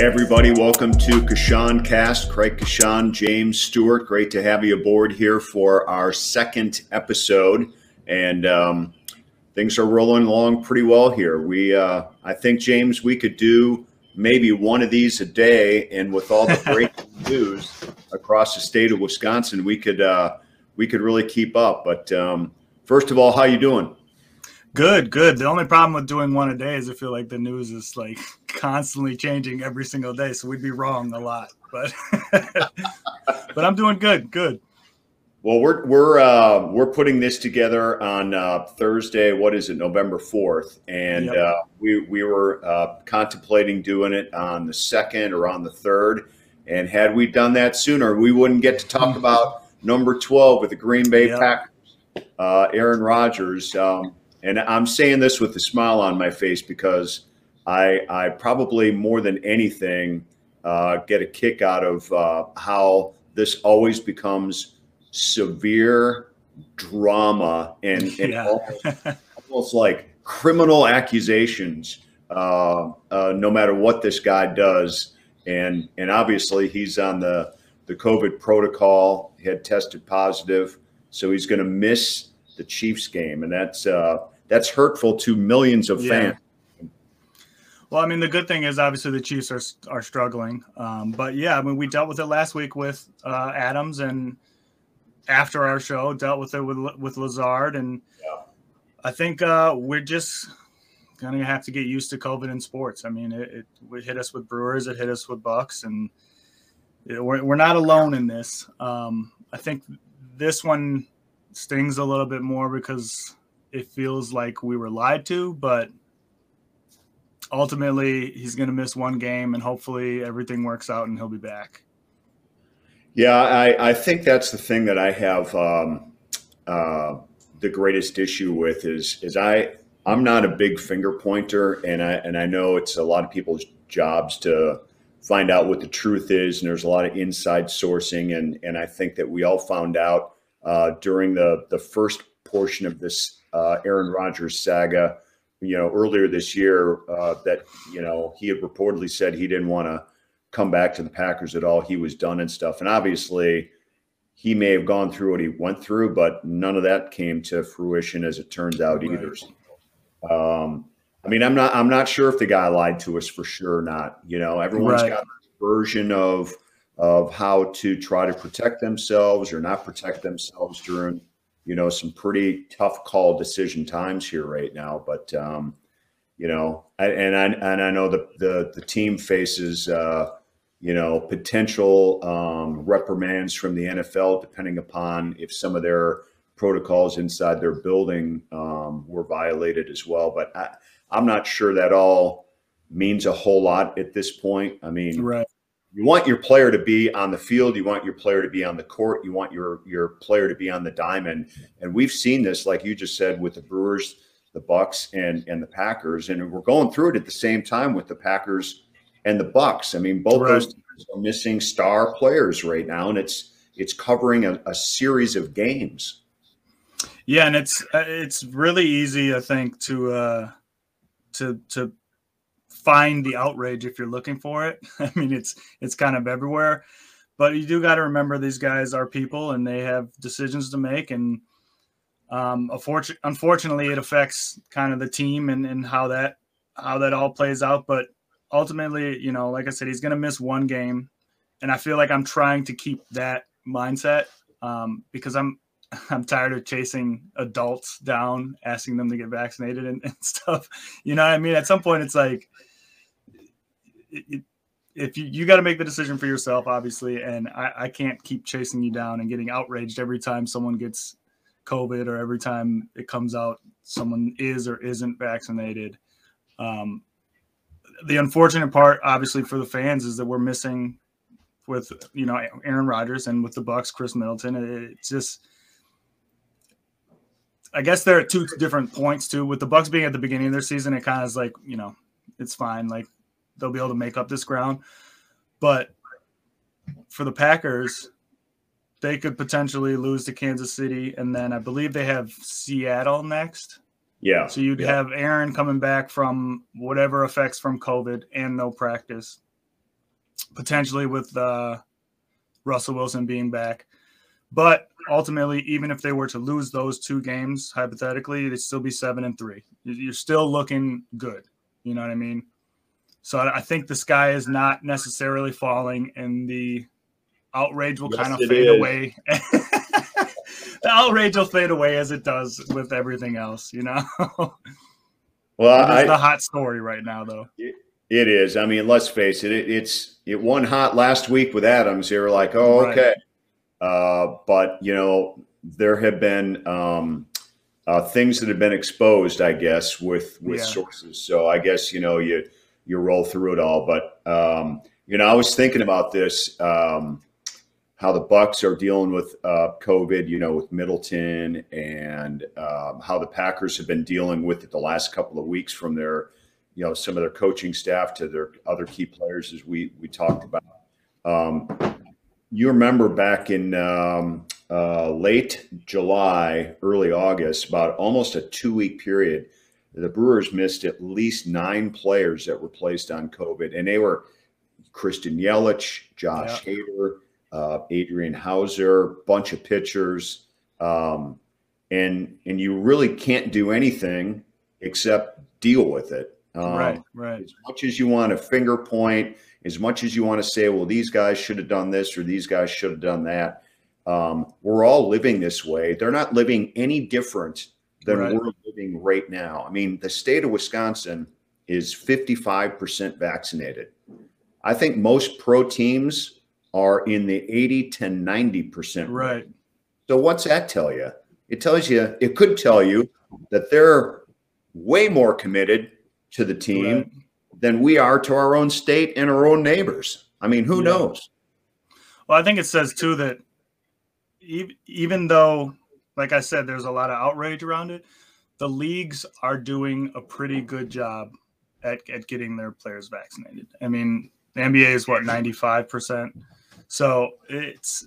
Everybody, welcome to Coshun Cast. Craig Coshun, James Stewart. Great to have you aboard here for our second episode, and um, things are rolling along pretty well here. We, uh, I think, James, we could do maybe one of these a day, and with all the breaking news across the state of Wisconsin, we could uh, we could really keep up. But um, first of all, how you doing? Good, good. The only problem with doing one a day is I feel like the news is like constantly changing every single day, so we'd be wrong a lot. But but I'm doing good, good. Well, we're we're uh, we're putting this together on uh, Thursday. What is it, November fourth? And yep. uh, we we were uh, contemplating doing it on the second or on the third. And had we done that sooner, we wouldn't get to talk about number twelve with the Green Bay yep. Packers, uh, Aaron Rodgers. Um, and I'm saying this with a smile on my face because I, I probably more than anything uh, get a kick out of uh, how this always becomes severe drama and, and yeah. almost, almost, like criminal accusations, uh, uh, no matter what this guy does. And and obviously he's on the the COVID protocol. He had tested positive, so he's going to miss the Chiefs game, and that's uh, that's hurtful to millions of yeah. fans. Well, I mean, the good thing is obviously the Chiefs are are struggling, um, but yeah, I mean, we dealt with it last week with uh, Adams, and after our show, dealt with it with with Lazard, and yeah. I think uh, we're just gonna have to get used to COVID in sports. I mean, it, it, it hit us with Brewers, it hit us with Bucks, and it, we're we're not alone in this. Um, I think this one stings a little bit more because it feels like we were lied to, but ultimately he's going to miss one game and hopefully everything works out and he'll be back. Yeah, I, I think that's the thing that I have um, uh, the greatest issue with is is I I'm not a big finger pointer and I and I know it's a lot of people's jobs to find out what the truth is and there's a lot of inside sourcing and and I think that we all found out uh, during the the first portion of this uh, Aaron Rodgers saga. You know, earlier this year, uh, that you know he had reportedly said he didn't want to come back to the Packers at all. He was done and stuff. And obviously, he may have gone through what he went through, but none of that came to fruition as it turns out right. either. Um, I mean, I'm not I'm not sure if the guy lied to us for sure or not. You know, everyone's right. got a version of of how to try to protect themselves or not protect themselves during you know, some pretty tough call decision times here right now. But um, you know, I, and I and I know the the the team faces uh, you know potential um, reprimands from the NFL depending upon if some of their protocols inside their building um, were violated as well. But I, I'm not sure that all means a whole lot at this point. I mean, right you want your player to be on the field you want your player to be on the court you want your your player to be on the diamond. And we've seen this like you just said with the brewers the bucks and and the packers and we're going through it at the same time with the packers and the bucks. I mean both right. those teams are missing star players right now and it's it's covering a, a series of games. Yeah and it's uh, it's really easy i think to uh to to find the outrage if you're looking for it. I mean, it's it's kind of everywhere, but you do got to remember these guys are people and they have decisions to make, and um, unfortunately, it affects kind of the team and, and how that how that all plays out. But ultimately, you know, like I said, he's going to miss one game, and I feel like I'm trying to keep that mindset um, because I'm I'm tired of chasing adults down, asking them to get vaccinated and, and, stuff. You know what I mean? At some point, it's like it, if you, you got to make the decision for yourself, obviously, and I, I can't keep chasing you down and getting outraged every time someone gets COVID or every time it comes out someone is or isn't vaccinated. Um, the unfortunate part, obviously, for the fans is that we're missing with you know Aaron Rodgers and with the Bucks, Khris Middleton. It's just, I guess there are two different points too. With the Bucks being at the beginning of their season, it kind of is like you know it's fine. Like they'll be able to make up this ground. But for the Packers, they could potentially lose to Kansas City, and then I believe they have Seattle next. Yeah. So you'd yeah. have Aaron coming back from whatever effects from COVID and no practice. potentially with uh, Russell Wilson being back. But ultimately, even if they were to lose those two games, hypothetically, they'd still be seven and three. You're still looking good. You know what I mean? So I think the sky is not necessarily falling, and the outrage will yes, kind of fade is. away. the outrage will fade away as it does with everything else, you know. well, it's the hot story right now, though. It is. I mean, let's face it. it it's it won hot last week with Adams. They were like, oh, okay, right. uh, but you know, there have been um, uh, things that have been exposed, I guess, with with yeah. sources. So I guess you know you you roll through it all. But um, you know, I was thinking about this. Um, how the Bucks are dealing with uh, COVID, you know, with Middleton, and um, how the Packers have been dealing with it the last couple of weeks from their, you know, some of their coaching staff to their other key players, as we we talked about. Um, you remember back in um, uh, late July, early August, about almost a two week period, the Brewers missed at least nine players that were placed on COVID, and they were Christian Yelich, Josh yeah. Hader uh, Adrian Houser, bunch of pitchers, um, and and you really can't do anything except deal with it. Um, right, right. As much as you want to finger point, as much as you want to say, well, these guys should have done this or these guys should have done that. Um, we're all living this way. They're not living any different than right. we're living right now. I mean, the state of Wisconsin is 55% vaccinated. I think most pro teams are in the 80 to 90%. Right. So what's that tell you? It tells you, it could tell you that they're way more committed to the team right. than we are to our own state and our own neighbors. I mean, who yeah. knows? Well, I think it says too that even though, like I said, there's a lot of outrage around it, the leagues are doing a pretty good job at, at getting their players vaccinated. I mean, the NBA is what, 95%? So it's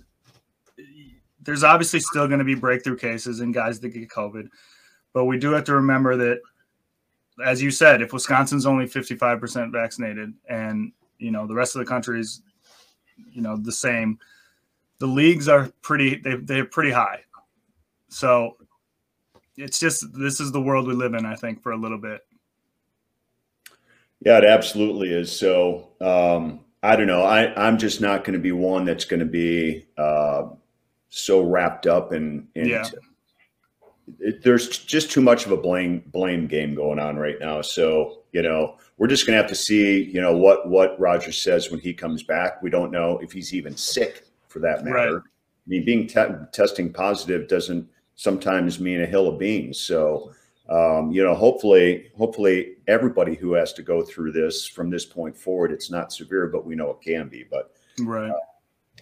there's obviously still going to be breakthrough cases and guys that get COVID, but we do have to remember that, as you said, if Wisconsin's only 55% vaccinated and you know the rest of the country's you know the same, the leagues are pretty they they're pretty high. So it's just this is the world we live in, I think, for a little bit. Yeah, it absolutely is. So um, I don't know. I, I'm just not going to be one that's going to be uh, so wrapped up in. in yeah. It, there's just too much of a blame blame game going on right now. So you know, we're just going to have to see. You know what what Rodgers says when he comes back. We don't know if he's even sick for that matter. Right. I mean, being te- testing positive doesn't sometimes mean a hill of beans. So um, you know, hopefully, hopefully everybody who has to go through this from this point forward, it's not severe, but we know it can be. But right, uh,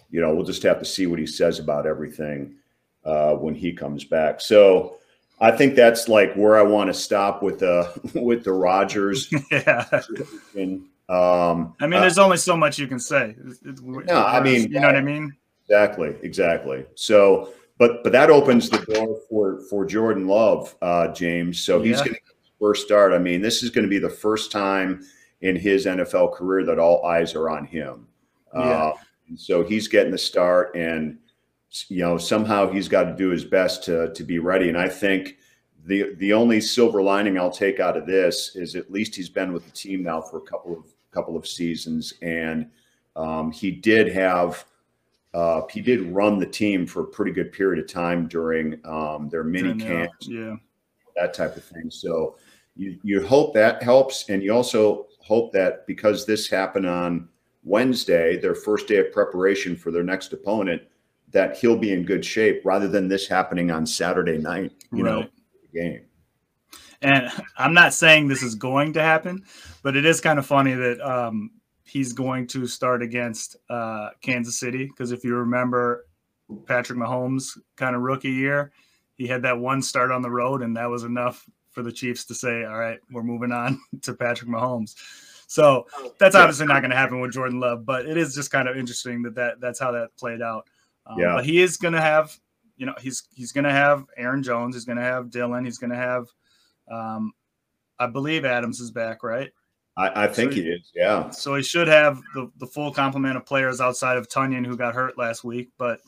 you know, we'll just have to see what he says about everything uh, when he comes back. So I think that's like where I want to stop with the with the Rodgers. yeah. Um, I mean, there's uh, only so much you can say. No, I mean, you know what I mean. Exactly, exactly. So but but that opens the door for for Jordan Love, uh, James. So he's yeah. going to first start. I mean, this is going to be the first time in his NFL career that all eyes are on him. Yeah. Uh, so he's getting the start, and you know somehow he's got to do his best to to be ready. And I think the the only silver lining I'll take out of this is at least he's been with the team now for a couple of couple of seasons, and um, he did have uh, he did run the team for a pretty good period of time during um, their mini camps, yeah, that type of thing. So you you hope that helps, and you also hope that because this happened on Wednesday, their first day of preparation for their next opponent, that he'll be in good shape rather than this happening on Saturday night. You right. know, game. And I'm not saying this is going to happen, but it is kind of funny that um, he's going to start against uh, Kansas City because if you remember Patrick Mahomes' kind of rookie year, he had that one start on the road, and that was enough for the Chiefs to say, "All right, we're moving on to Patrick Mahomes." So that's obviously not going to happen with Jordan Love, but it is just kind of interesting that, that that's how that played out. Um, yeah. But he is going to have, you know, he's he's going to have Aaron Jones, he's going to have Dylan, he's going to have, um, I believe Adams is back, right? I, I think So- he is. Yeah. So he should have the, the full complement of players outside of Tonyan, who got hurt last week. But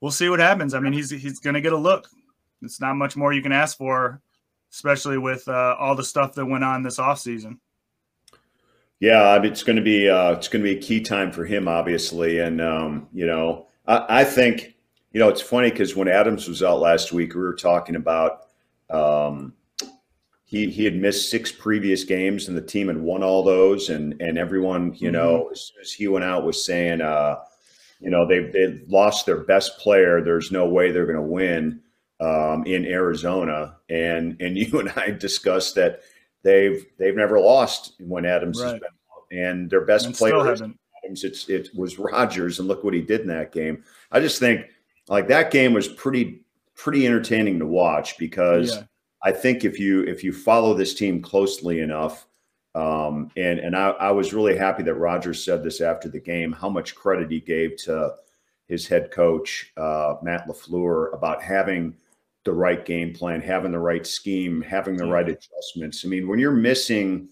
we'll see what happens. I mean, he's he's going to get a look. It's not much more you can ask for, especially with uh, all the stuff that went on this offseason. Yeah, it's going to be uh, it's going to be a key time for him, obviously, and um, you know, I, I think you know it's funny because when Adams was out last week, we were talking about um, he he had missed six previous games, and the team had won all those, and and everyone, you know, as soon as he went out, was saying, uh, you know, they they lost their best player. There's no way they're going to win um, in Arizona, and and you and I discussed that they've they've never lost when Adams has been out. and their best And player. Adams, it's it was Rodgers, and look what he did in that game. I just think like that game was pretty pretty entertaining to watch because Yeah. I think if you if you follow this team closely enough, um, and and I, I was really happy that Rodgers said this after the game, how much credit he gave to his head coach uh, Matt LaFleur about having the right game plan, having the right scheme, having the right adjustments. I mean, when you're missing,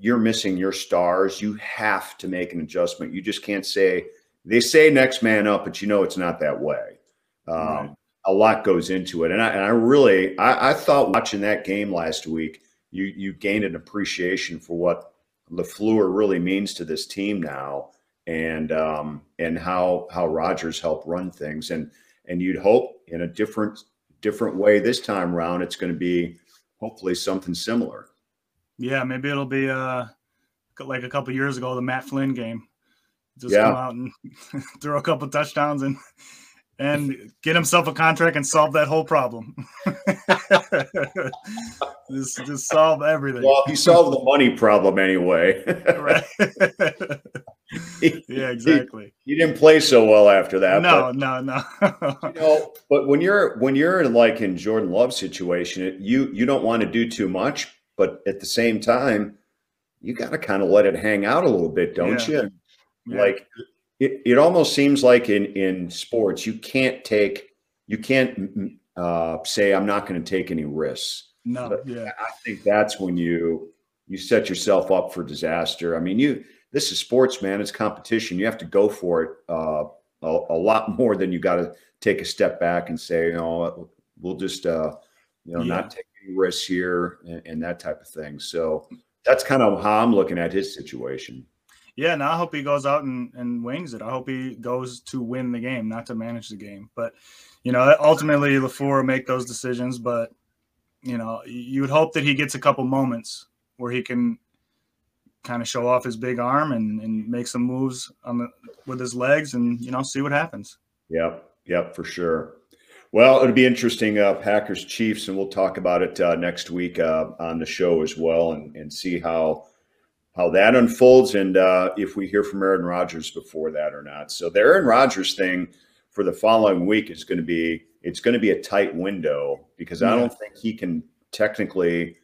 you're missing your stars. You have to make an adjustment. You just can't say they say next man up, but you know it's not that way. Um, Right. A lot goes into it, and I, and I really, I, I thought watching that game last week, you you gained an appreciation for what LaFleur really means to this team now, and um, and how how Rodgers helped run things, and and you'd hope in a different different way this time around, it's going to be hopefully something similar. Yeah, maybe it'll be uh like a couple years ago, the Matt Flynn game. Just Yeah. come out and throw a couple touchdowns and and get himself a contract and solve that whole problem. just just solve everything. Well, he solved the money problem anyway. right. yeah, exactly. he didn't play so well after that. No, no, no. but, you know, but when you're when you're in like in Jordan Love's situation, it, you you don't want to do too much, but at the same time, you got to kind of let it hang out a little bit, don't Yeah. you? Yeah. Like it, it almost seems like in in sports, you can't take you can't uh, say I'm not going to take any risks. no, yeah. I think that's when you you set yourself up for disaster. I mean, you this is sports, man. It's competition. You have to go for it uh, a, a lot more than you got to take a step back and say, you know, we'll just uh, you know Yeah. not take any risks here and, and that type of thing. So that's kind of how I'm looking at his situation. Yeah, and I hope he goes out and, and wings it. I hope he goes to win the game, not to manage the game. But you know, ultimately LaFleur will make those decisions. But you know, you would hope that he gets a couple moments where he can kind of show off his big arm and, and make some moves on the with his legs and you know see what happens. Yep, yep, for sure. Well, it'll be interesting, uh, Packers Chiefs, and we'll talk about it uh, next week uh, on the show as well, and, and see how how that unfolds, and uh, if we hear from Aaron Rodgers before that or not. So the Aaron Rodgers thing for the following week is going to be it's going to be a tight window because I don't think he can technically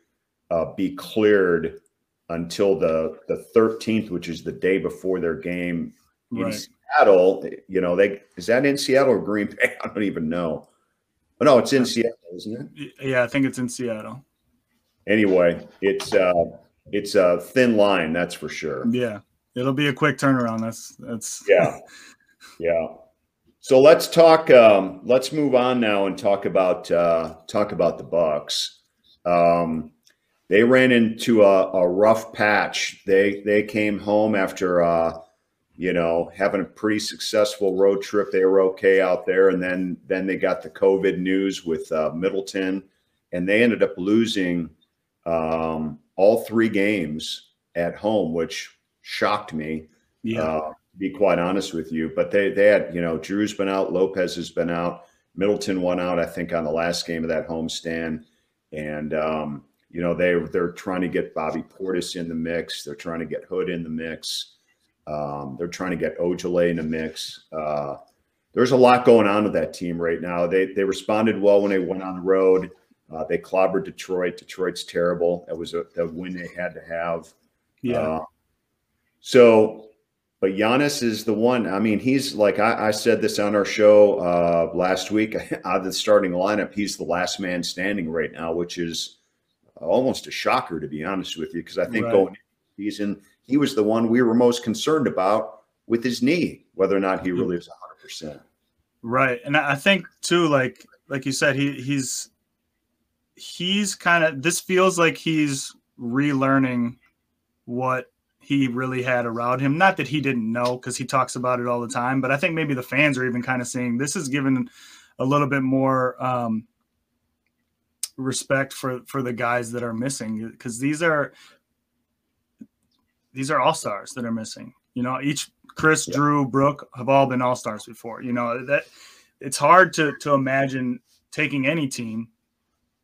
uh, be cleared until the the 13th, which is the day before their game in Right. Seattle, you know, they is that in Seattle or Green Bay? I don't even know. Oh, no, it's in Seattle, isn't it? Yeah, I think it's in Seattle. Anyway, it's uh it's a thin line, that's for sure. Yeah. It'll be a quick turnaround. That's that's Yeah. Yeah. So let's talk um let's move on now and talk about uh talk about the Bucks. Um they ran into a, a rough patch. They they came home after uh you know, having a pretty successful road trip. They were okay out there, and then then they got the COVID news with uh, Middleton, and they ended up losing um, all three games at home, which shocked me. yeah. Uh, to be quite honest with you, but they they had you know Jrue's been out, Lopez has been out, Middleton won out, I think, on the last game of that homestand, and um, you know they they're trying to get Bobby Portis in the mix, they're trying to get Hood in the mix. Um, they're trying to get Ojeleye in the mix. Uh, there's a lot going on with that team right now. They they responded well when they went on the road. Uh, they clobbered Detroit. Detroit's terrible. That was a, the win they had to have. yeah. Uh, so, but Giannis is the one. I mean, he's like I, I said this on our show uh, last week. Out of the starting lineup, he's the last man standing right now, which is almost a shocker to be honest with you, because I think Right. going into the season, he was the one we were most concerned about with his knee, whether or not he really is 100%. Right. And I I think too, like like you said, he he's he's kind of this feels like he's relearning what he really had around him. Not that he didn't know because he talks about it all the time, but I think maybe the fans are even kind of seeing this is given a little bit more um respect for for the guys that are missing because these are these are all stars that are missing. You know, each Khris, Yeah. Jrue, Brooke have all been all stars before. You know that it's hard to to imagine taking any team,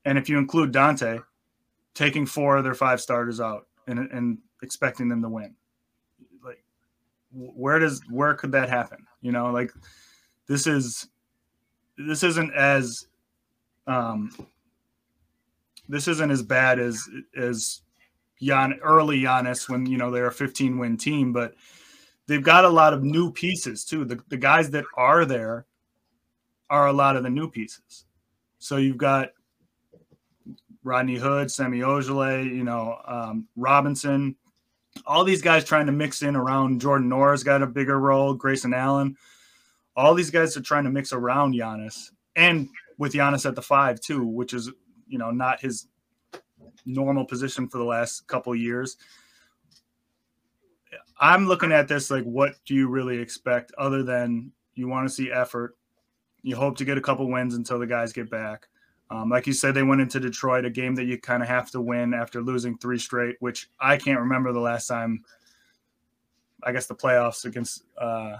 and if you include Donte, taking four of their five starters out and and expecting them to win. Like, where does where could that happen? You know, like this is this isn't as um this isn't as bad as as Jan early Giannis when you know they're a 15 win team, but they've got a lot of new pieces too. The the guys that are there are a lot of the new pieces. So you've got Rodney Hood, Semi Ojeleye, you know, um, Robinson, all these guys trying to mix in around Jordan Nwora's got a bigger role, Grayson Allen. All these guys are trying to mix around Giannis and with Giannis at the five too, which is you know not his normal position for the last couple years. I'm looking at this like, what do you really expect other than you want to see effort? You hope to get a couple wins until the guys get back. Um, like you said, they went into Detroit, a game that you kind of have to win after losing three straight, which I can't remember the last time. I guess the playoffs against uh,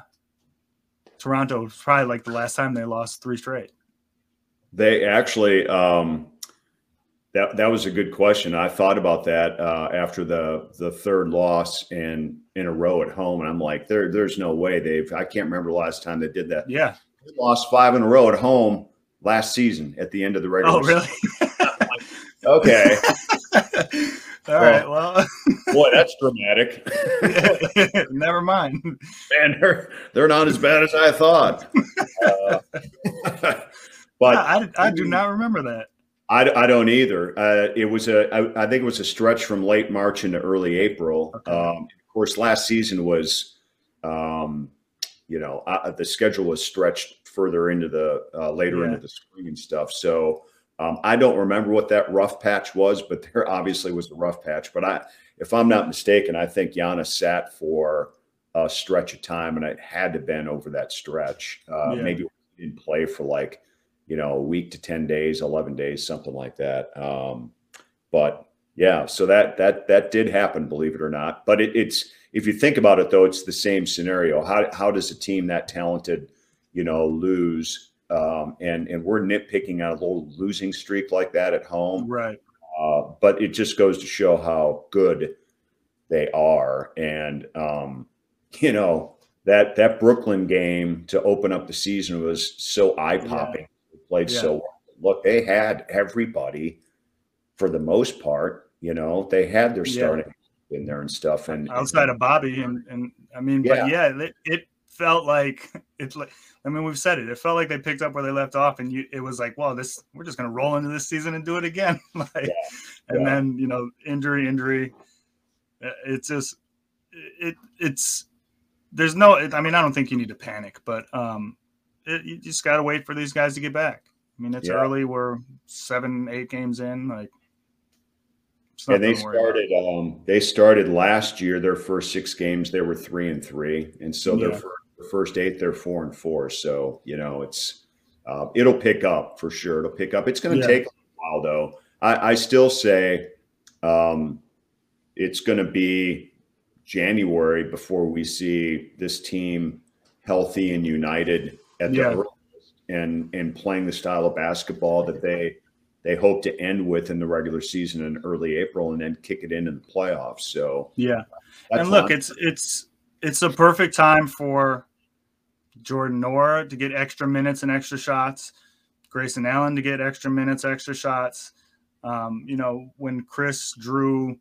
Toronto was probably like the last time they lost three straight. They actually, um, that that was a good question. I thought about that uh, after the the third loss and in a row at home, and I'm like, there there's no way they've. I can't remember the last time they did that. Yeah. They lost five in a row at home last season at the end of the regular. Oh, really? Okay, All right. Well, boy, that's dramatic. never mind. Man, they're they're not as bad as I thought. Uh, but I, I do not remember that. I, I don't either. Uh, it was a I, I think it was a stretch from late March into early April. Okay. Um, of course, last season was, um, you know, uh, the schedule was stretched further into the uh, later Yeah. into the spring and stuff. So um, I don't remember what that rough patch was, but there obviously was a rough patch. But I, if I'm not mistaken, I think Giannis sat for a stretch of time, and it had to been over that stretch. Uh, Yeah. Maybe didn't play for like you know, a week to 10 days, 11 days, something like that. Um, but yeah, so that, that, that did happen, believe it or not. But it, it's, if you think about it though, it's the same scenario. How, how does a team that talented, you know, lose? Um, and, and we're nitpicking on a little losing streak like that at home. Right. Uh, but it just goes to show how good they are. And, um, you know, that, that Brooklyn game to open up the season was so eye popping. They played Yeah. so well. Look, they had everybody for the most part, you know, they had their Yeah. starting in there and stuff. And Outside of Bobby, and and I mean, but yeah, it, it felt like it's like I mean, we've said it. It felt like they picked up where they left off, and you it was like, well, this we're just gonna roll into this season and do it again. like, and yeah. then you know, injury, injury. Uh, It's just it it's there's no. I mean, I don't think you need to panic, but um, it, you just gotta wait for these guys to get back. I mean, it's Yeah. early. We're seven, eight games in. Like, and they started um they started last year their first six games they were three and three and so their Yeah. The first eight they're four and four so you know it's uh, it'll pick up for sure it'll pick up it's going to Yeah. take a while though i, I still say um, it's going to be january before we see this team healthy and united at the Yeah. earliest and and playing the style of basketball that they they hope to end with in the regular season in early April and then kick it into the playoffs. So Yeah. and look, it's it's it's a perfect time for Jordan Nwora to get extra minutes and extra shots, Grayson Allen to get extra minutes, extra shots. Um, you know, when Khris, Jrue,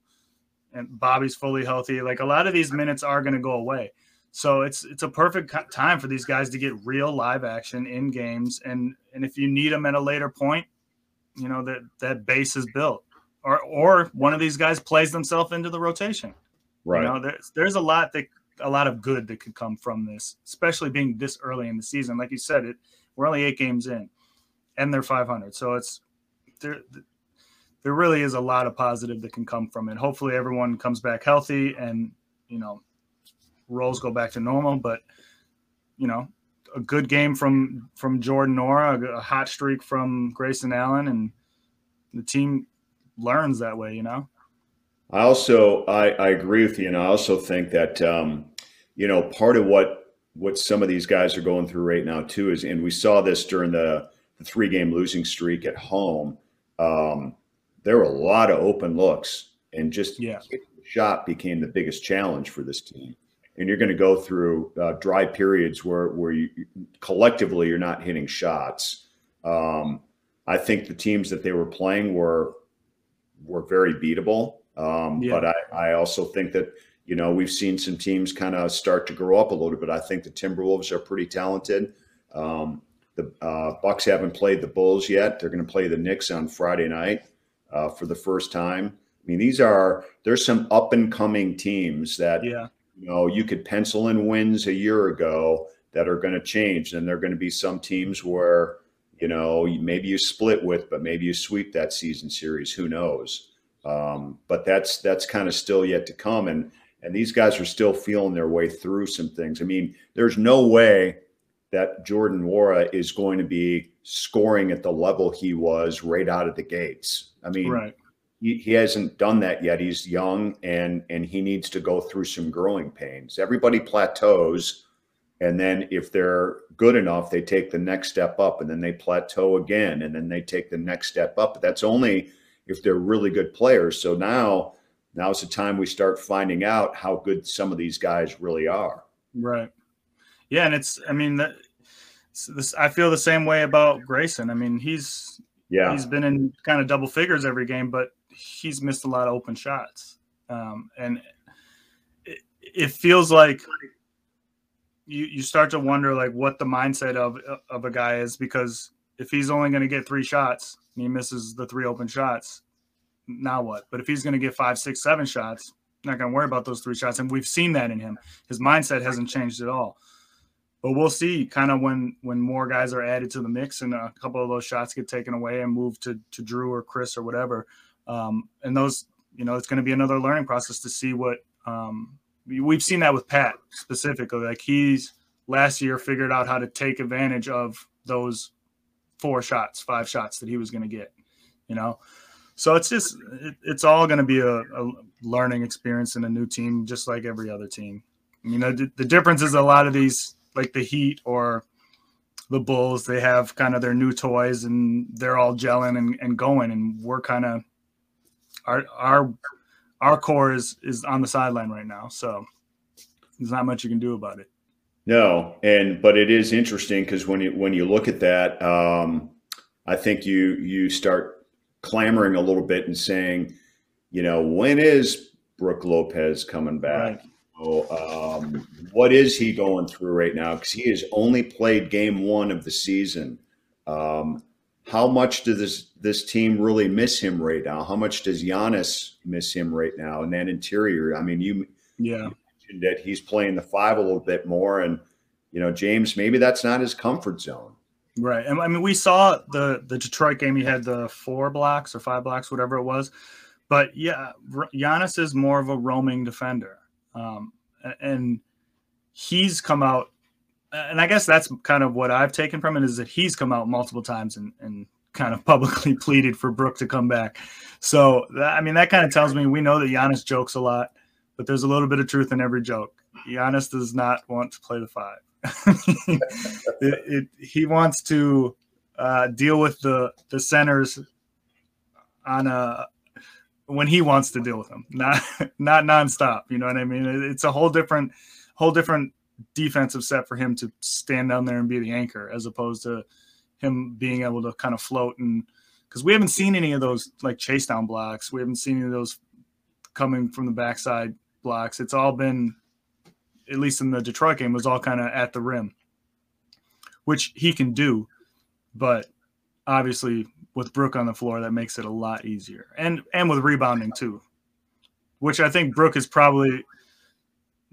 and Bobby's fully healthy, like a lot of these minutes are going to go away. So it's it's a perfect time for these guys to get real live action in games, and and if you need them at a later point, you know that that base is built. or or one of these guys plays themselves into the rotation. Right. You know, there's there's a lot that a lot of good that could come from this, especially being this early in the season. Like you said, it we're only eight games in, and they're 500, so it's there. There really is a lot of positive that can come from it. Hopefully, everyone comes back healthy, and you know, roles go back to normal. But you know, a good game from from Jordan Nwora, a, a hot streak from Grayson Allen, and the team learns that way. You know. I also I, I agree with you, and I also think that um, you know part of what what some of these guys are going through right now too is, and we saw this during the, the three game losing streak at home. Um, there were a lot of open looks, and just yeah. shot became the biggest challenge for this team. And you're going to go through uh, dry periods where where you collectively you're not hitting shots. Um, I think the teams that they were playing were were very beatable. Um, yeah. But I, I also think that you know we've seen some teams kind of start to grow up a little bit. I think the Timberwolves are pretty talented. Um, the uh, Bucks haven't played the Bulls yet. They're going to play the Knicks on Friday night uh, for the first time. I mean, these are there's some up and coming teams that yeah. you know you could pencil in wins a year ago that are going to change. And there are going to be some teams where you know maybe you split with, but maybe you sweep that season series. Who knows? Um, but that's that's kind of still yet to come, and and these guys are still feeling their way through some things. I mean, there's no way that Jordan Nwora is going to be scoring at the level he was right out of the gates. I mean, right. he, he hasn't done that yet. He's young and and he needs to go through some growing pains. Everybody plateaus, and then if they're good enough, they take the next step up, and then they plateau again, and then they take the next step up. But that's only if they're really good players. So now, now's the time we start finding out how good some of these guys really are. Right. Yeah, and it's I mean that this I feel the same way about Grayson. I mean, he's yeah he's been in kind of double figures every game, but he's missed a lot of open shots, um, and it, it feels like you you start to wonder like what the mindset of of a guy is because if he's only going to get three shots, he misses the three open shots, now what? But if he's going to get five, six, seven shots, not going to worry about those three shots. And we've seen that in him. His mindset hasn't changed at all. But we'll see kind of when when more guys are added to the mix and a couple of those shots get taken away and moved to to Jrue or Khris or whatever. Um, and those, you know, it's going to be another learning process to see what um, we've seen that with Pat specifically. Like he's last year figured out how to take advantage of those four shots, five shots that he was going to get, you know? So it's just, it, it's all going to be a, a, learning experience in a new team, just like every other team. You know, the, the difference is a lot of these, like the Heat or the Bulls, they have kind of their new toys and they're all gelling and, and going. And we're kind of, our, our, our core is, is on the sideline right now. So there's not much you can do about it. No, and but it is interesting because when you when you look at that, um, I think you you start clamoring a little bit and saying, you know, when is Brook Lopez coming back? Right. Oh, um, what is he going through right now? Because he has only played game one of the season. Um, how much does this this team really miss him right now? How much does Giannis miss him right now? And that interior, I mean, you yeah, that he's playing the five a little bit more. And, you know, James, maybe that's not his comfort zone. Right. And I mean, we saw the the Detroit game. He had the four blocks or five blocks, whatever it was. But yeah, Giannis is more of a roaming defender, um, and he's come out. And I guess that's kind of what I've taken from it is that he's come out multiple times and, and kind of publicly pleaded for Brook to come back. So I mean, that kind of tells me we know that Giannis jokes a lot but there's a little bit of truth in every joke. Giannis does not want to play the five. it, it, he wants to uh, deal with the the centers on a when he wants to deal with them, not not nonstop. You know what I mean? It's a whole different whole different defensive set for him to stand down there and be the anchor, as opposed to him being able to kind of float and because we haven't seen any of those like chase down blocks. We haven't seen any of those coming from the backside blocks. It's all been, at least in the Detroit game, was all kind of at the rim, which he can do. But obviously, with Brook on the floor, that makes it a lot easier, and and with rebounding too, which I think Brook is probably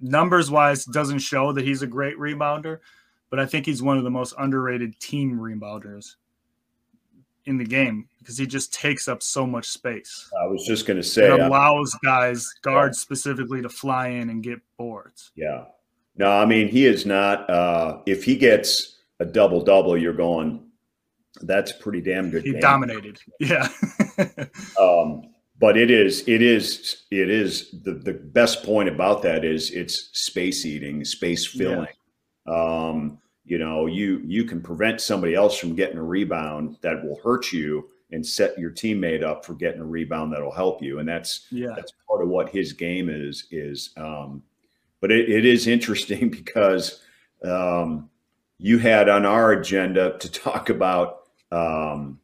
numbers wise doesn't show that he's a great rebounder, but I think he's one of the most underrated team rebounders in the game because he just takes up so much space. I was just going to say, it allows guys, guards yeah. specifically, to fly in and get boards. Yeah. No, I mean, he is not, uh, if he gets a double double, you're going, that's pretty damn good. He game. dominated. Yeah. um, but it is, it is, it is the, the best point about that is it's space eating, space filling. Yeah. Um, you know you you can prevent somebody else from getting a rebound that will hurt you and set your teammate up for getting a rebound that'll help you and that's yeah that's part of what his game is is um but it, it is interesting because um you had on our agenda to talk about um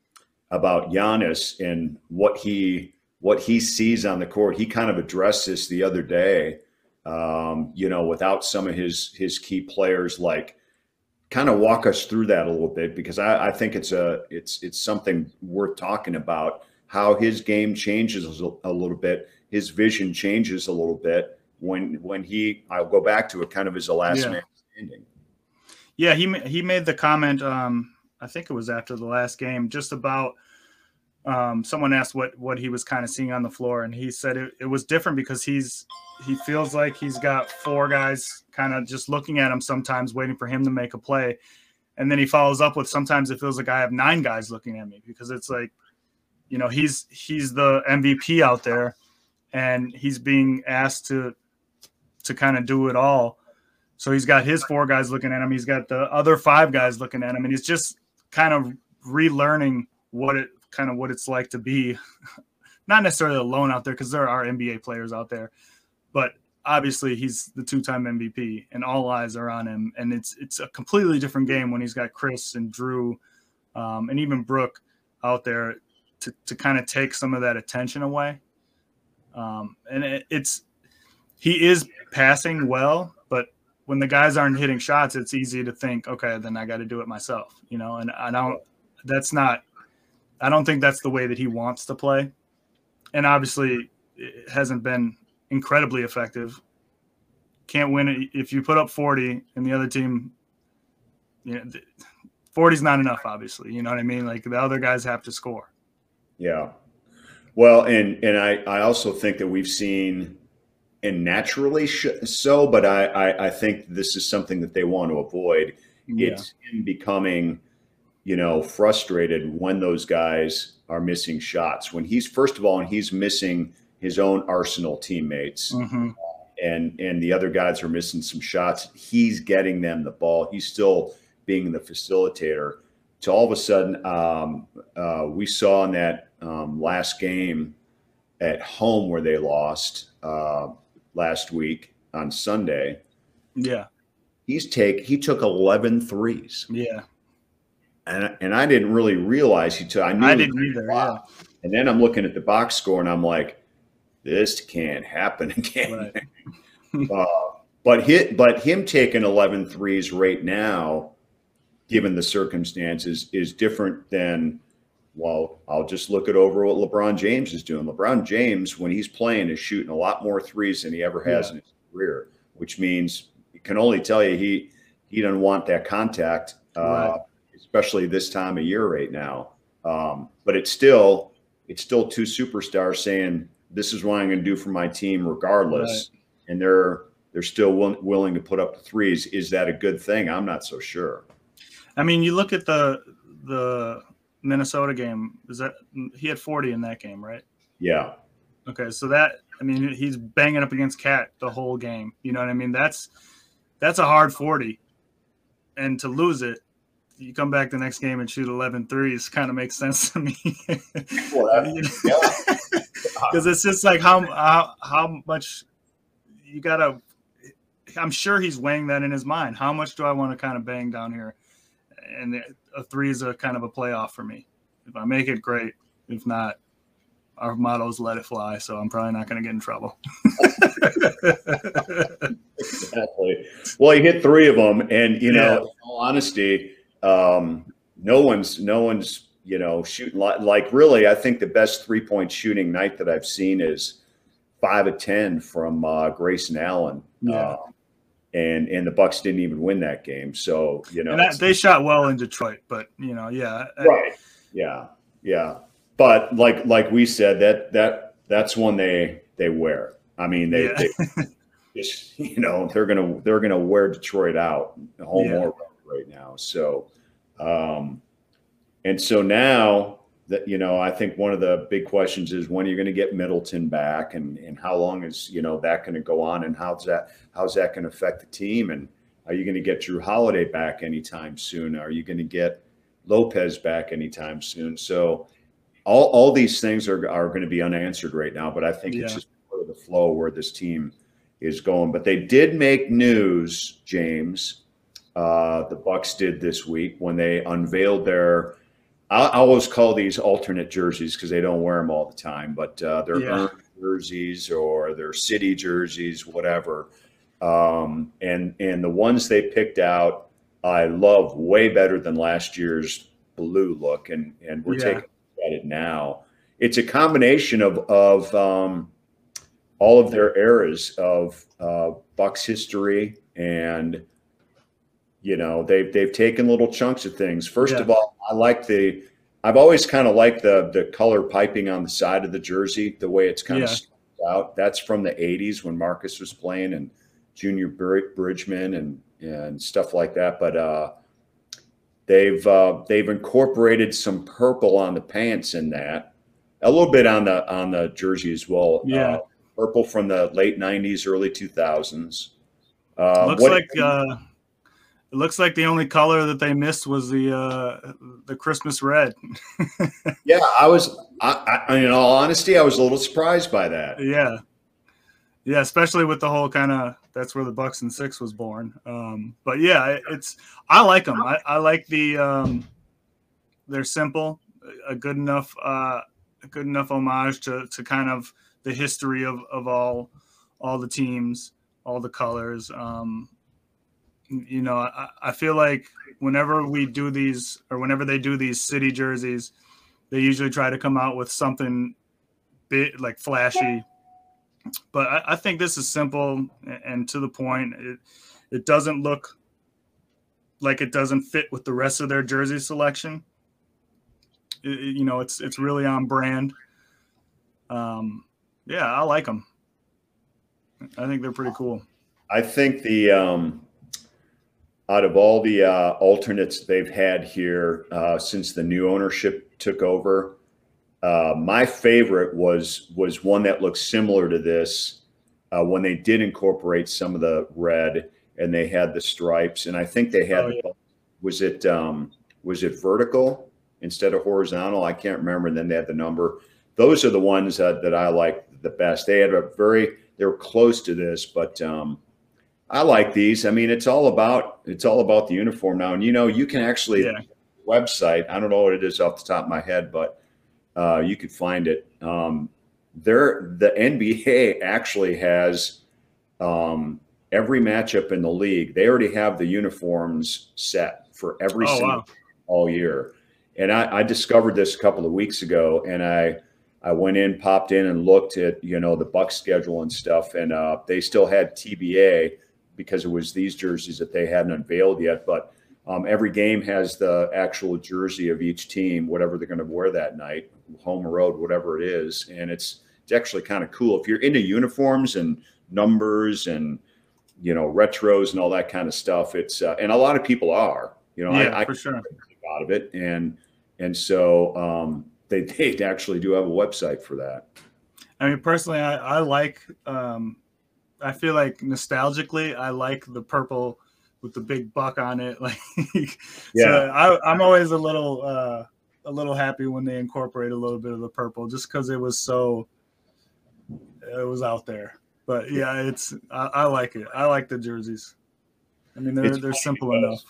about Giannis and what he what he sees on the court. He kind of addressed this the other day. Um, you know, without some of his his key players like kind of walk us through that a little bit because I, I, think it's a it's it's something worth talking about how his game changes a little bit his vision changes a little bit when when he I'll go back to it kind of as a last yeah. man standing yeah he he made the comment um I think it was after the last game just about um, someone asked what what he was kind of seeing on the floor, and he said it, it was different because he's he feels like he's got four guys kind of just looking at him sometimes, waiting for him to make a play, and then he follows up with sometimes it feels like I have nine guys looking at me because it's like, you know, he's he's the MVP out there, and he's being asked to to kind of do it all. So he's got his four guys looking at him. He's got the other five guys looking at him, and he's just kind of relearning what it kind of what it's like to be not necessarily alone out there because there are NBA players out there, but obviously he's the two-time MVP and all eyes are on him. And it's it's a completely different game when he's got Khris and Jrue um, and even Brook out there to, to kind of take some of that attention away. Um, and it, it's he is passing well, but when the guys aren't hitting shots, it's easy to think, okay, then I got to do it myself, you know. And I don't. That's not I don't think that's the way that he wants to play. And obviously, it hasn't been incredibly effective. Can't win it if you put up 40 and the other team, you know, 40 is not enough, obviously. You know what I mean? Like the other guys have to score. Yeah. Well, and and I, I also think that we've seen, and naturally so, but I, I, I think this is something that they want to avoid. Yeah. It's him becoming – you know, frustrated when those guys are missing shots. When he's first of all, and he's missing his own Arsenal teammates, mm-hmm. and and the other guys are missing some shots. He's getting them the ball. He's still being the facilitator. To all of a sudden, um, uh, we saw in that um, last game at home where they lost uh, last week on Sunday. Yeah, he's take he took 11 threes. Yeah and and I didn't really realize he took. I knew I didn't either. Yeah. And then I'm looking at the box score, and I'm like, this can't happen again. Right. uh, but hit, but him taking 11 threes right now, given the circumstances, is different than. Well, I'll just look it over what LeBron James is doing. LeBron James, when he's playing, is shooting a lot more threes than he ever has yeah. in his career, which means it can only tell you he he doesn't want that contact. Uh, right especially this time of year right now. Um, but it's still it's still two superstars saying this is what I'm going to do for my team regardless, right. and they're they're still will, willing to put up the threes. Is that a good thing? I'm not so sure. I mean, you look at the the Minnesota game. Is that he had 40 in that game, right? Yeah. Okay, so that I mean, he's banging up against Cat the whole game. You know what I mean? That's that's a hard 40, and to lose it you come back the next game and shoot 11 threes kind of makes sense to me. Because it's just like how, how how much you gotta. I'm sure he's weighing that in his mind. How much do I want to kind of bang down here? And a three is a kind of a playoff for me. If I make it, great. If not, our motto is let it fly. So I'm probably not going to get in trouble. exactly. Well, he hit three of them, and you know, in all honesty, um, no one's no one's you know, shooting like, like really, I think the best three point shooting night that I've seen is five of ten from uh, Grayson Allen. Yeah. Uh, and and the Bucks didn't even win that game. So you know, and that, they shot well in Detroit, but you know, yeah, right, yeah, yeah. But like like we said, that that that's one they they wear. I mean, they, Yeah. they just, you know they're gonna they're gonna wear Detroit out home Yeah. or right now. So, um, and so now that you know, I think one of the big questions is when are you going to get Middleton back, and and how long is you know that going to go on, and how's that how's that going to affect the team, and are you going to get Jrue Holiday back anytime soon? Are you going to get Lopez back anytime soon? So. All, all these things are, are going to be unanswered right now, but I think it's Yeah. just part of the flow where this team is going. But they did make news, James. Uh, the Bucks did this week when they unveiled their. I, always call these alternate jerseys because they don't wear them all the time, but uh, they're Yeah. jerseys or their city jerseys, whatever. Um, and and the ones they picked out, I love way better than last year's blue look, and and we're Yeah. taking a look at it now. It's a combination of of um, all of their eras of uh, Bucks history, and you know they've they've taken little chunks of things. First Yeah. of all, I like the. I've always kind of liked the the color piping on the side of the jersey, the way it's kind Yeah. of out. That's from the '80s when Marques was playing and Junior Br- Bridgman and and stuff like that. But uh, they've uh, they've incorporated some purple on the pants in that, a little bit on the on the jersey as well. Yeah. Uh, purple from the late '90s, early 2000s. Uh, looks like uh, it looks like the only color that they missed was the uh, the Christmas red. yeah, I was. I, I, in all honesty, I was a little surprised by that. yeah, yeah, especially with the whole kind of that's where the Bucks and Six was born. Um, but yeah, it- it's I like them. I, I like the um, they're simple, a good enough uh, a good enough homage to to kind of the history of of all all the teams, all the colors. Um, you know, I, I feel like whenever we do these or whenever they do these city jerseys, they usually try to come out with something big, like flashy. But I, I think this is simple and- to the point. It it doesn't look like it doesn't fit with the rest of their jersey selection. It- you know, it's it's really on brand. Um, yeah, I like them. I think they're pretty cool. I think the um, out of all the uh, alternates they've had here uh, since the new ownership took over, uh, my favorite was was one that looked similar to this uh, when they did incorporate some of the red and they had the stripes, and I think they had Oh, yeah. was it um, was it vertical instead of horizontal? I can't remember. And then they had the number. Those are the ones that, that I like the best. They had a very they were close to this, but um, I like these. I mean, it's all about it's all about the uniform now, and you know, you can actually Yeah. website. I don't know what it is off the top of my head, but uh, you could find it. Um, there, the NBA actually has um, every matchup in the league. They already have the uniforms set for every Oh, single wow. all year. And I, I discovered this a couple of weeks ago, and I I went in, popped in, and looked at you know the Buck schedule and stuff, and uh, they still had TBA because it was these jerseys that they hadn't unveiled yet. But um, every game has the actual jersey of each team, whatever they're going to wear that night, home or road, whatever it is, and it's it's actually kind of cool if you're into uniforms and numbers and you know retros and all that kind of stuff. It's uh, and a lot of people are. You know, yeah, I, I for sure. out of it and and so um, they they actually do have a website for that I mean, personally, I, I like. Um, I feel like nostalgically, I like the purple with the big buck on it. Like, Yeah. so I, I'm always a little, uh, a little happy when they incorporate a little bit of the purple, just because it was so, it was out there. But yeah, it's I, I like it. I like the jerseys. I mean, they're It's they're simple enough.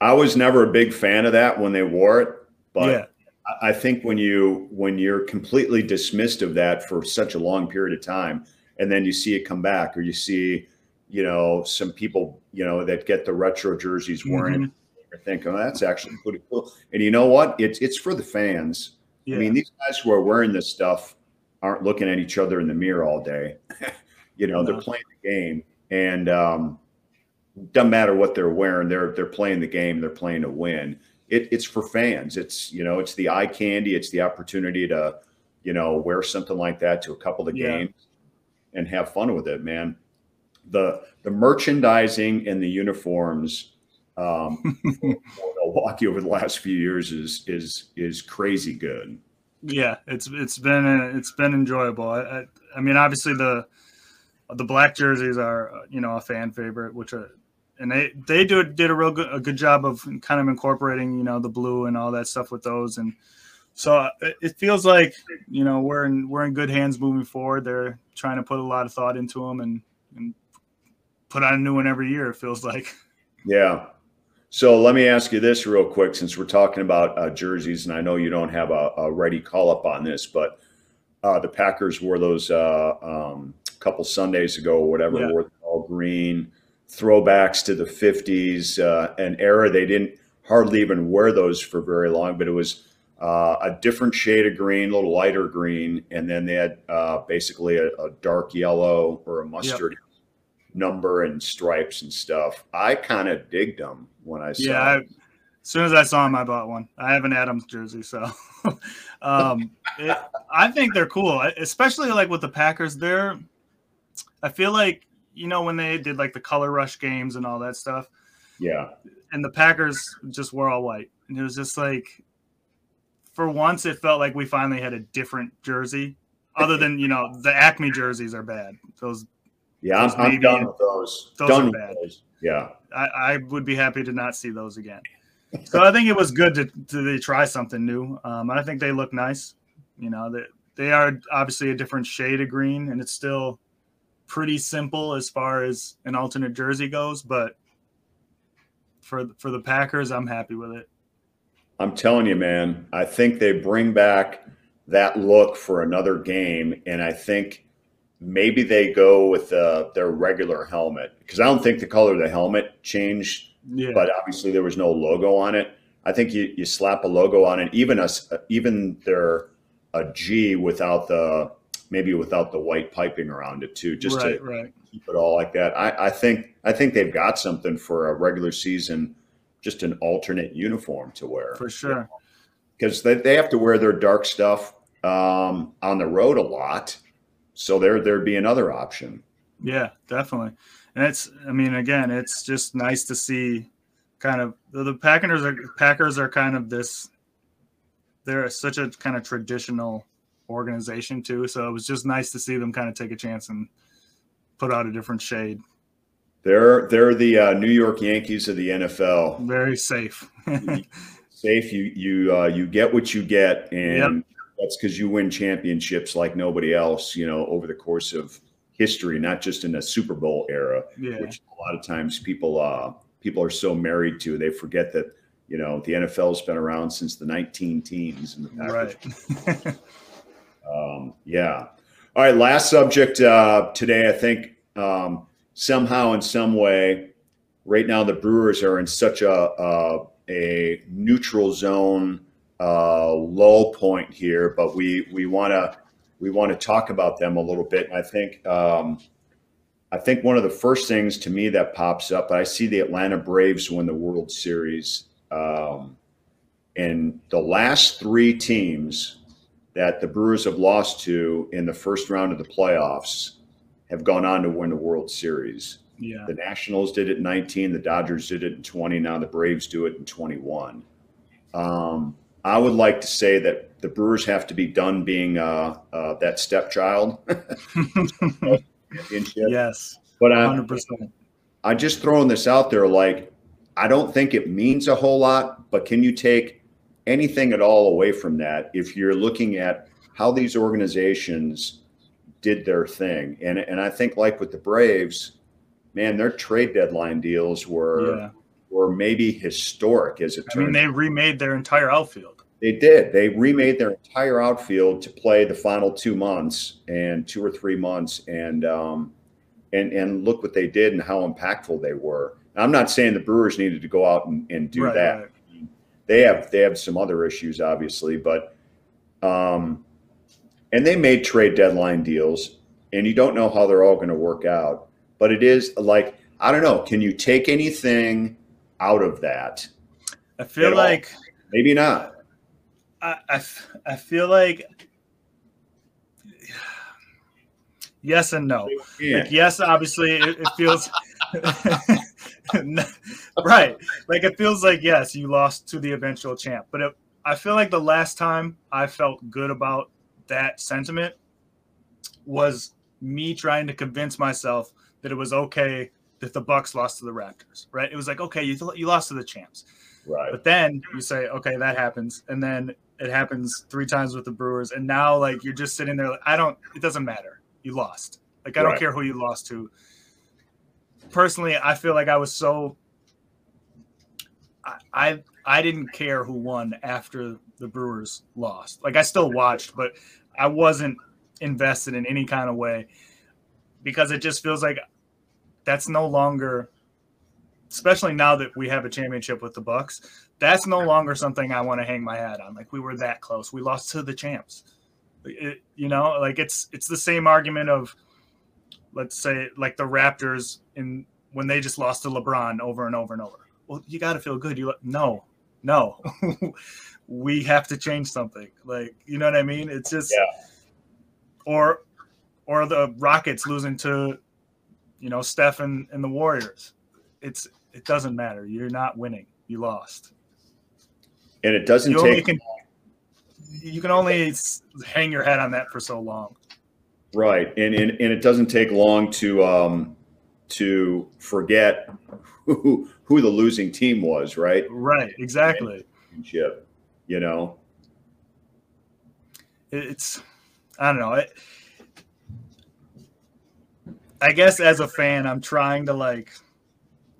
i was never a big fan of that when they wore it but yeah, I- i think when you when you're completely dismissed of that for such a long period of time and then you see it come back or you see you know some people you know that get the retro jerseys wearing it You're thinking, oh, that's actually pretty cool. And you know what? It's it's for the fans. Yeah. I mean, these guys who are wearing this stuff aren't looking at each other in the mirror all day. you know, they're playing the game, and um, doesn't matter what they're wearing. They're they're playing the game. They're playing to win. It, it's for fans. It's you know, it's the eye candy. It's the opportunity to, you know, wear something like that to a couple of Yeah. games and have fun with it, man. The the merchandising and the uniforms um, Milwaukee over the last few years is is is crazy good. Yeah, it's it's been uh, it's been enjoyable. I, I, I mean, obviously the the black jerseys are uh, you know a fan favorite, which are and they they do did a real good a good job of kind of incorporating you know the blue and all that stuff with those, and so uh, it, feels like you know we're in we're in good hands moving forward. They're trying to put a lot of thought into them and and put on a new one every year. It feels like. Yeah. So let me ask you this real quick, since we're talking about uh, jerseys, and I know you don't have a, a ready call up on this, but uh, the Packers wore those uh, um, a couple Sundays ago or whatever, Yeah. wore all green throwbacks to the 50s, uh, an era they didn't hardly even wear those for very long, but it was uh, a different shade of green, a little lighter green, and then they had uh, basically a, a dark yellow or a mustard number and stripes and stuff. I kind of digged them when I saw. Yeah, I, them. as soon as I saw him, I bought one. I have an Adams jersey, so um, it, I think they're cool, especially like with the Packers. They're, I feel like you know when they did like the color rush games and all that stuff, yeah, and the Packers just were all white, and it was just like, for once, it felt like we finally had a different jersey. Other than you know the Acme jerseys are bad; those yeah. I'm, Those I'm done with those. those done are bad. those. Yeah, I, I would be happy to not see those again. So I think it was good to, to they try something new. Um, and I think they look nice. You know, they, they are obviously a different shade of green, and it's still pretty simple as far as an alternate jersey goes. But for for the Packers, I'm happy with it. I'm telling you, man. I think they bring back that look for another game, and I think maybe they go with uh, their regular helmet because I don't think the color of the helmet changed Yeah, but obviously there was no logo on it. I think you, you slap a logo on it, even a s- even their a G without the maybe without the white piping around it too, just right, to right. keep it all like that. I, I think I think they've got something for a regular season, just an alternate uniform to wear For sure. because they, they have to wear their dark stuff um, on the road a lot. So there there'd be another option. Yeah, definitely. And it's, I mean, again, it's just nice to see kind of the, the Packers are Packers are kind of this. They're such a kind of traditional organization too, so it was just nice to see them kind of take a chance and put out a different shade. They're they're the uh, New York Yankees of the NFL. Very safe. safe. You you uh, you get what you get, and that's because you win championships like nobody else. You know, over the course of history, not just in the Super Bowl era, yeah, which a lot of times people uh, people are so married to, they forget that you know the NFL's been around since the 19 teens, in the Packers right. um, yeah. All right. Last subject uh, today. I think um, somehow, in some way, right now the Brewers are in such a a, a neutral zone, uh, low point here. But we we want to we want to talk about them a little bit. I think um, I think one of the first things to me that pops up. I see the Atlanta Braves win the World Series, um, and the last three teams that the Brewers have lost to in the first round of the playoffs have gone on to win the World Series. yeah, The Nationals did it in 19, the Dodgers did it in 20, now the Braves do it in 21. Um, I would like to say that the Brewers have to be done being uh, uh, that stepchild. yes, But I, hundred percent. I'm just throwing this out there. Like, I don't think it means a whole lot, but can you take anything at all away from that if you're looking at how these organizations did their thing? And and I think like with the Braves, man, their trade deadline deals were Yeah, were maybe historic as it I mean, they remade their entire outfield. They did. They remade their entire outfield to play the final two months and two or three months, and um, and and look what they did and how impactful they were. I'm not saying the Brewers needed to go out and, and do Right, that. right. They have they have some other issues, obviously, but um, and they made trade deadline deals, and you don't know how they're all going to work out. But it is like I don't know. Can you take anything out of that? I feel At all. like Maybe not. I I feel like yes and no. Yeah. Like, yes, obviously it, it feels right. Like it feels like yes, you lost to the eventual champ, but it, I feel like the last time I felt good about that sentiment was me trying to convince myself that it was okay that the Bucks lost to the Raptors. Right? It was like okay, you you lost to the champs. Right. But then you say, okay, that happens, and then it happens three times with the Brewers, and now like you're just sitting there. Like, I don't. It doesn't matter. You lost. Like I don't care who you lost to. Personally, I feel like I was so. I, I I didn't care who won after the Brewers lost. Like I still watched, but I wasn't invested in any kind of way because it just feels like that's no longer especially now that we have a championship with the Bucks, that's no longer something I want to hang my hat on. Like we were that close. We lost to the champs. It- you know, like it's it's the same argument of let's say like the Raptors in when they just lost to LeBron over and over and over. Well, you got to feel good. You no, no, we have to change something. Like you know what I mean? It's just Yeah. or or the Rockets losing to you know Steph and, and the Warriors. It's it doesn't matter. You're not winning. You lost. And it doesn't You take can you can only hang your head on that for so long. right, and, and and it doesn't take long to um to forget who who the losing team was, right? Right. Exactly. Championship, you know. It's I don't know. It, I guess as a fan, I'm trying to like,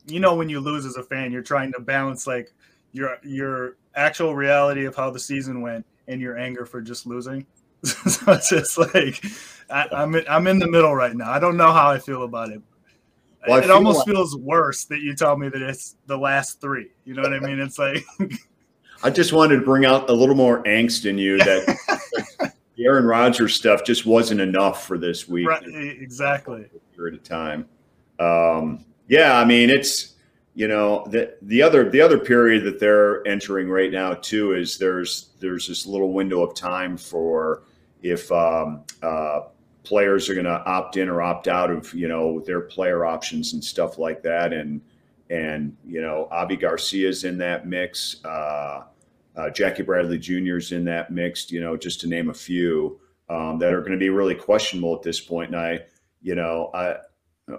you know, when you lose as a fan, you're trying to balance like your your actual reality of how the season went and your anger for just losing. so it's just like I, I'm in, I'm in the middle right now. I don't know how I feel about it. Well, it feel almost like- feels worse that you tell me that it's the last three. You know what I mean? It's like I just wanted to bring out a little more angst in you that the Aaron Rodgers stuff just wasn't enough for this week. right, exactly. period of time. Um, yeah, I mean it's you know the the other the other period that they're entering right now too is there's there's this little window of time for if um, uh, players are going to opt in or opt out of you know their player options and stuff like that and and you know Avi Garcia's in that mix. Uh, uh, Jackie Bradley Jr. is in that mix, you know, just to name a few um, that are going to be really questionable at this point. And I, you know, I,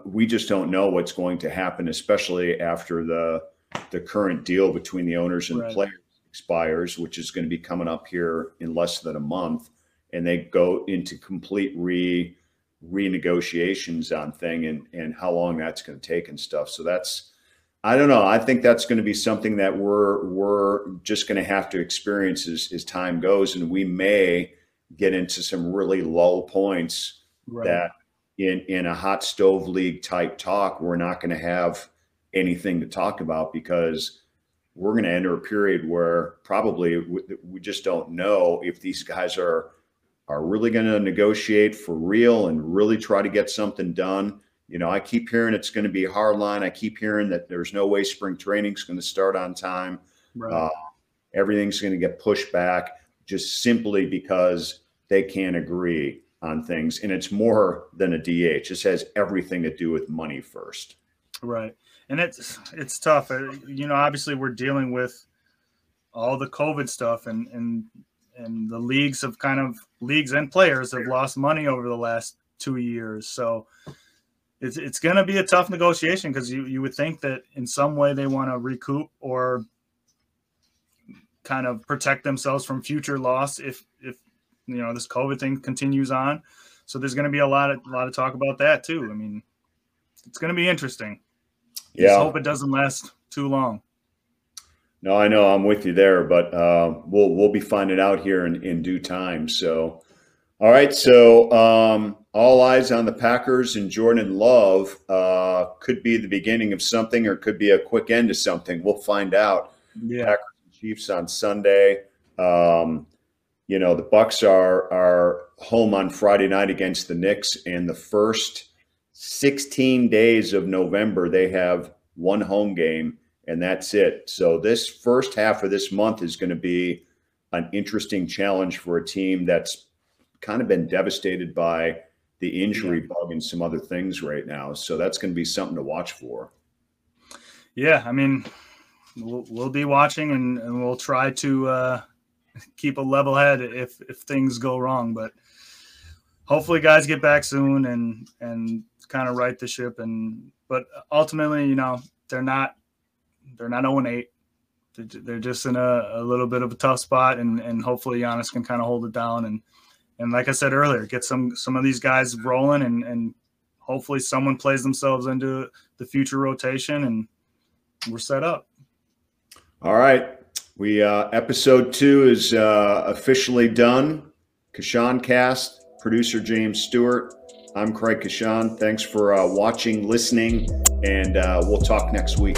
we just don't know what's going to happen, especially after the the current deal between the owners and Right. the players expires, which is going to be coming up here in less than a month, and they go into complete re renegotiations on thing and and how long that's going to take and stuff. So that's I don't know. I think that's going to be something that we're we're just going to have to experience as, as time goes, and we may get into some really low points Right. that in in a hot stove league type talk, we're not going to have anything to talk about because we're going to enter a period where probably we, we just don't know if these guys are are really going to negotiate for real and really try to get something done. You know, I keep hearing it's going to be a hard line. I keep hearing that there's no way spring training is going to start on time. right. Uh, everything's going to get pushed back just simply because they can't agree on things. And it's more than a DH. This has everything to do with money first. Right. And it's it's tough. Uh, You know, obviously we're dealing with all the COVID stuff and and and the leagues have kind of leagues and players have lost money over the last 2 years. So it's it's going to be a tough negotiation because you you would think that in some way they want to recoup or kind of protect themselves from future loss if if you know this COVID thing continues on. So there's going to be a lot of a lot of talk about that too. I mean, it's going to be interesting. Yeah. Just hope it doesn't last too long. No, I know I'm with you there, but uh, we'll we'll be finding out here in, in due time. So, all right. So, um, all eyes on the Packers and Jordan Love uh, could be the beginning of something or could be a quick end to something. We'll find out. Yeah. Packers and Chiefs on Sunday. Um, you know, the Bucks are are home on Friday night against the Knicks, and the first 16 days of November they have one home game, and that's it. So this first half of this month is going to be an interesting challenge for a team that's kind of been devastated by the injury bug and some other things right now. So that's going to be something to watch for. Yeah, I mean, we'll, we'll be watching and, and we'll try to uh, keep a level head if if things go wrong. But hopefully, guys get back soon and and kind of right the ship. And but ultimately, you know, they're not they're not 0 8. They're just in a, a little bit of a tough spot, and and hopefully Giannis can kind of hold it down and and like I said earlier, get some some of these guys rolling, and and hopefully someone plays themselves into the future rotation, and we're set up. All right, we uh, episode two is uh, officially done. CoshunCast, producer James Stewart. I'm Craig Kashan. Thanks for uh, watching, listening, and uh, we'll talk next week.